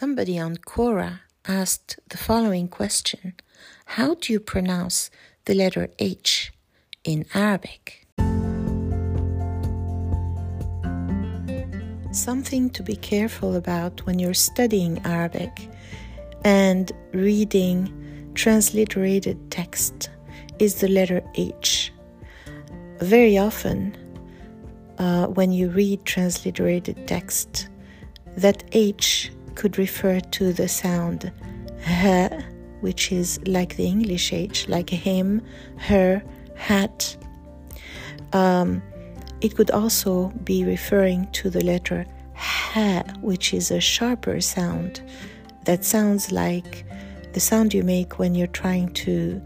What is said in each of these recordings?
Somebody on Quora asked the following question How do you pronounce the letter H in Arabic? Something to be careful about when you're studying Arabic and reading transliterated text is the letter H. Very often, uh, when you read transliterated text, that H could refer to the sound h, which is like the English H, like him, her, hat. Um, it could also be referring to the letter ha, which is a sharper sound that sounds like the sound you make when you're trying to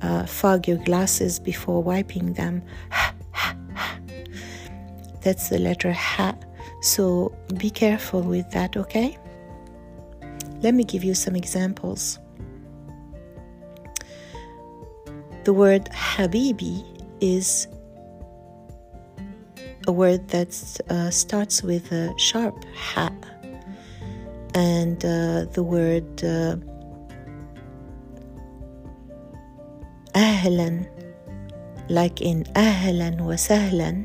uh, fog your glasses before wiping them. That's the letter ha. So be careful with that, okay? Let me give you some examples. The word Habibi is a word that uh, starts with a sharp ha, and uh, the word uh, ahlan, like in ahlan wa sahlan,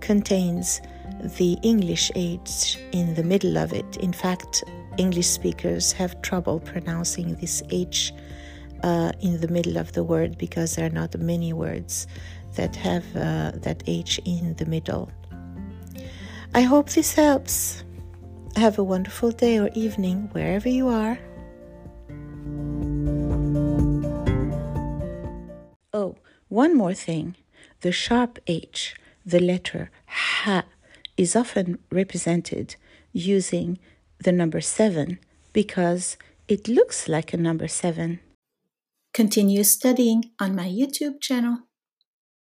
contains the English H in the middle of it. In fact, English speakers have trouble pronouncing this H uh, in the middle of the word because there are not many words that have uh, that H in the middle. I hope this helps. Have a wonderful day or evening wherever you are. Oh, one more thing. The sharp H, the letter ha, is often represented using the number 7 because it looks like a number 7. Continue studying on my YouTube channel.